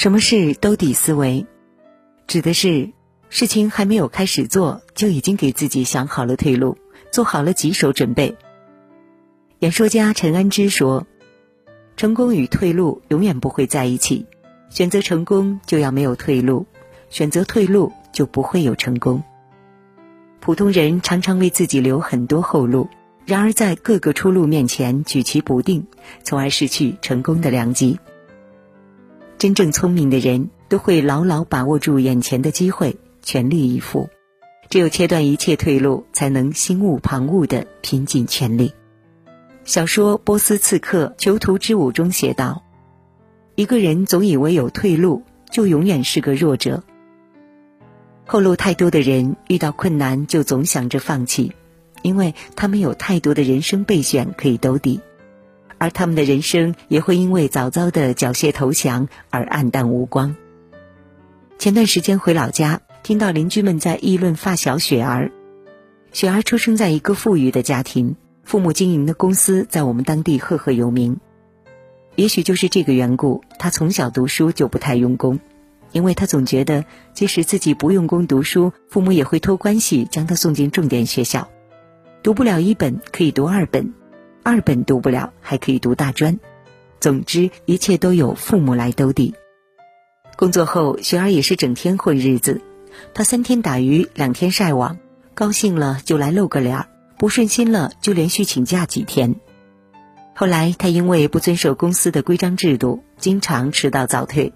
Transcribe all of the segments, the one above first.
什么是兜底思维？指的是事情还没有开始做，就已经给自己想好了退路，做好了棘手准备。演说家陈安之说：“成功与退路永远不会在一起，选择成功就要没有退路，选择退路就不会有成功。”普通人常常为自己留很多后路，然而在各个出路面前举棋不定，从而失去成功的良机。真正聪明的人都会牢牢把握住眼前的机会，全力以赴。只有切断一切退路，才能心无旁骛的拼尽全力。小说《波斯刺客：囚徒之舞》中写道：“一个人总以为有退路，就永远是个弱者。”后路太多的人遇到困难就总想着放弃，因为他们有太多的人生备选可以兜底，而他们的人生也会因为早早的缴械投降而黯淡无光。前段时间回老家，听到邻居们在议论发小雪儿。雪儿出生在一个富裕的家庭，父母经营的公司在我们当地赫赫有名。也许就是这个缘故，她从小读书就不太用功。因为他总觉得，即使自己不用功读书，父母也会托关系将他送进重点学校。读不了一本可以读二本，二本读不了还可以读大专。总之，一切都有父母来兜底。工作后，雪儿也是整天混日子。他三天打鱼两天晒网，高兴了就来露个脸儿，不顺心了就连续请假几天。后来，他因为不遵守公司的规章制度，经常迟到早退。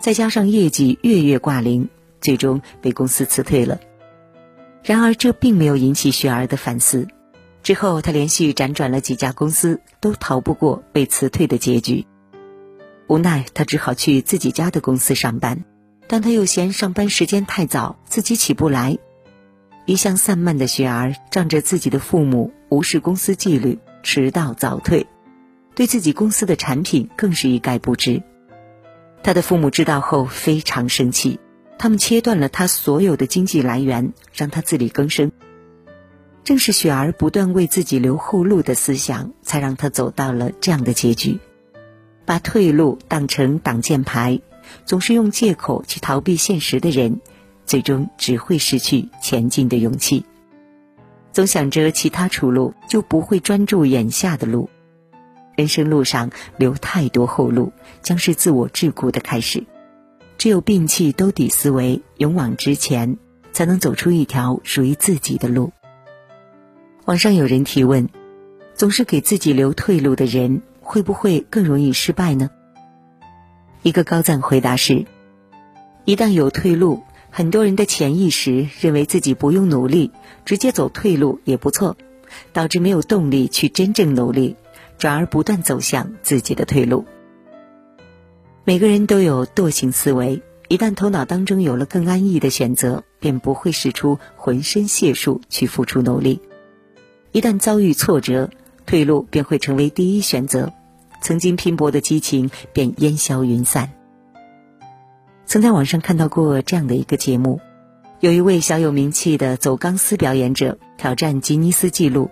再加上业绩月月挂零，最终被公司辞退了。然而，这并没有引起雪儿的反思。之后，他连续辗转了几家公司，都逃不过被辞退的结局。无奈，他只好去自己家的公司上班，但他又嫌上班时间太早，自己起不来。一向散漫的雪儿，仗着自己的父母无视公司纪律，迟到早退，对自己公司的产品更是一概不知。他的父母知道后非常生气，他们切断了他所有的经济来源，让他自力更生。正是雪儿不断为自己留后路的思想，才让他走到了这样的结局。把退路当成挡箭牌，总是用借口去逃避现实的人，最终只会失去前进的勇气。总想着其他出路，就不会专注眼下的路。人生路上留太多后路，将是自我桎梏的开始。只有摒弃兜底思维，勇往直前，才能走出一条属于自己的路。网上有人提问：总是给自己留退路的人，会不会更容易失败呢？一个高赞回答是：一旦有退路，很多人的潜意识认为自己不用努力，直接走退路也不错，导致没有动力去真正努力。转而不断走向自己的退路。每个人都有惰性思维，一旦头脑当中有了更安逸的选择，便不会使出浑身解数去付出努力。一旦遭遇挫折，退路便会成为第一选择，曾经拼搏的激情便烟消云散。曾在网上看到过这样的一个节目，有一位小有名气的走钢丝表演者挑战吉尼斯纪录。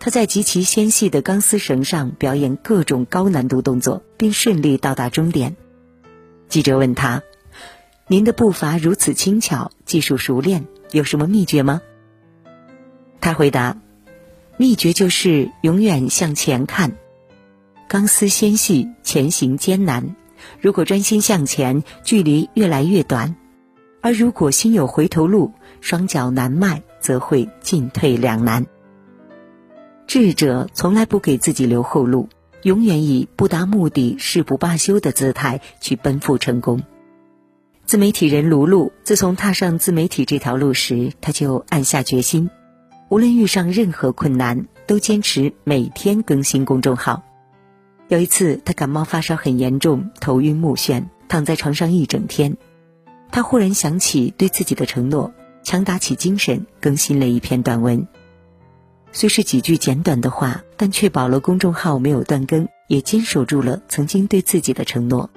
他在极其纤细的钢丝绳上表演各种高难度动作，并顺利到达终点。记者问他：“您的步伐如此轻巧，技术熟练，有什么秘诀吗？”他回答：“秘诀就是永远向前看。钢丝纤细，前行艰难。如果专心向前，距离越来越短；而如果心有回头路，双脚难迈，则会进退两难。”智者从来不给自己留后路，永远以不达目的誓不罢休的姿态去奔赴成功。自媒体人卢璐自从踏上自媒体这条路时，他就暗下决心，无论遇上任何困难，都坚持每天更新公众号。有一次，他感冒发烧很严重，头晕目眩，躺在床上一整天。他忽然想起对自己的承诺，强打起精神，更新了一篇短文。虽是几句简短的话，但确保了公众号没有断更，也坚守住了曾经对自己的承诺。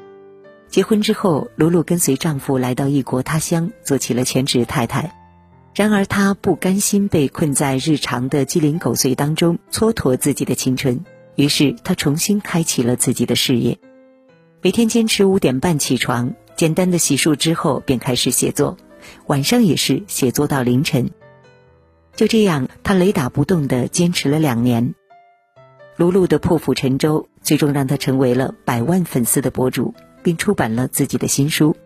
结婚之后，露露跟随丈夫来到异国他乡，做起了全职太太。然而，他不甘心被困在日常的鸡零狗碎当中，蹉跎自己的青春。于是，他重新开启了自己的事业。每天坚持五点半起床，简单的洗漱之后便开始写作，晚上也是写作到凌晨。就这样，他雷打不动地坚持了两年。卢璐的破釜沉舟，最终让他成为了百万粉丝的博主，并出版了自己的新书。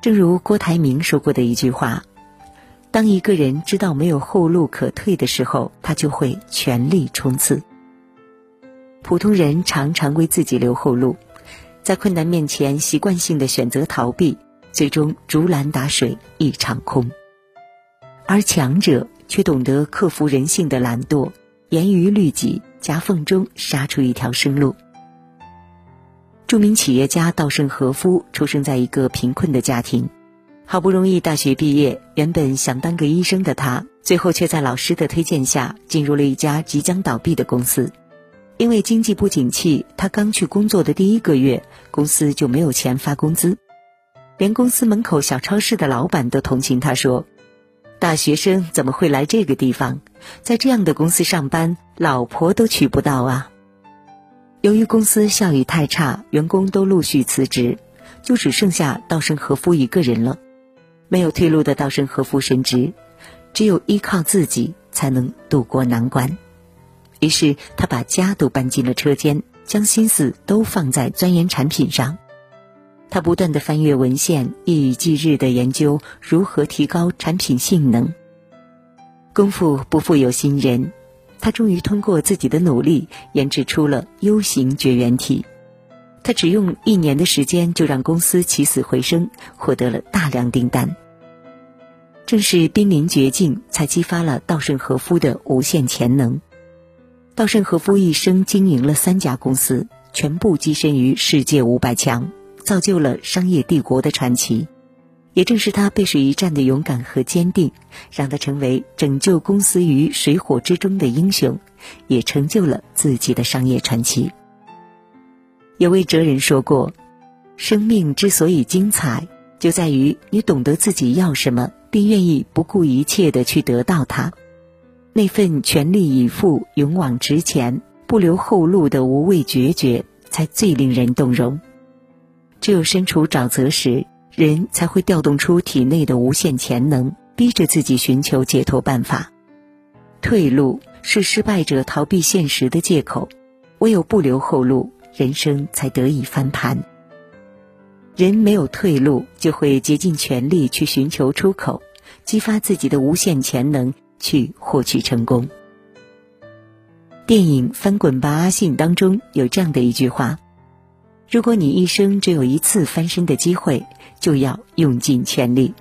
正如郭台铭说过的一句话：“当一个人知道没有后路可退的时候，他就会全力冲刺。”普通人常常为自己留后路，在困难面前习惯性的选择逃避，最终竹篮打水一场空。而强者却懂得克服人性的懒惰，严于律己，夹缝中杀出一条生路。著名企业家稻盛和夫出生在一个贫困的家庭，好不容易大学毕业，原本想当个医生的他，最后却在老师的推荐下进入了一家即将倒闭的公司。因为经济不景气，他刚去工作的第一个月，公司就没有钱发工资，连公司门口小超市的老板都同情他说。大学生怎么会来这个地方？在这样的公司上班，老婆都娶不到啊！由于公司效益太差，员工都陆续辞职，就只剩下稻盛和夫一个人了。没有退路的稻盛和夫深知，只有依靠自己才能渡过难关。于是，他把家都搬进了车间，将心思都放在钻研产品上。他不断的翻阅文献，一以继日的研究如何提高产品性能。功夫不负有心人，他终于通过自己的努力研制出了 U 型绝缘体。他只用一年的时间就让公司起死回生，获得了大量订单。正是濒临绝境，才激发了稻盛和夫的无限潜能。稻盛和夫一生经营了三家公司，全部跻身于世界五百强。造就了商业帝国的传奇，也正是他背水一战的勇敢和坚定，让他成为拯救公司于水火之中的英雄，也成就了自己的商业传奇。有位哲人说过：“生命之所以精彩，就在于你懂得自己要什么，并愿意不顾一切的去得到它。那份全力以赴、勇往直前、不留后路的无畏决绝，才最令人动容。”只有身处沼泽时，人才会调动出体内的无限潜能，逼着自己寻求解脱办法。退路是失败者逃避现实的借口，唯有不留后路，人生才得以翻盘。人没有退路，就会竭尽全力去寻求出口，激发自己的无限潜能，去获取成功。电影《翻滚吧，阿信》当中有这样的一句话。如果你一生只有一次翻身的机会，就要用尽全力。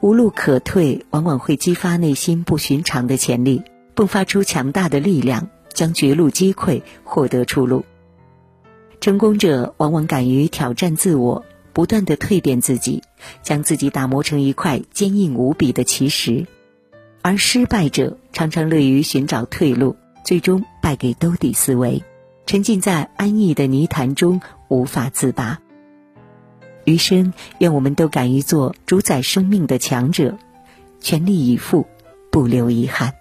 无路可退，往往会激发内心不寻常的潜力，迸发出强大的力量，将绝路击溃，获得出路。成功者往往敢于挑战自我，不断的蜕变自己，将自己打磨成一块坚硬无比的奇石；而失败者常常乐于寻找退路，最终败给兜底思维。沉浸在安逸的泥潭中无法自拔。余生，愿我们都敢于做主宰生命的强者，全力以赴，不留遗憾。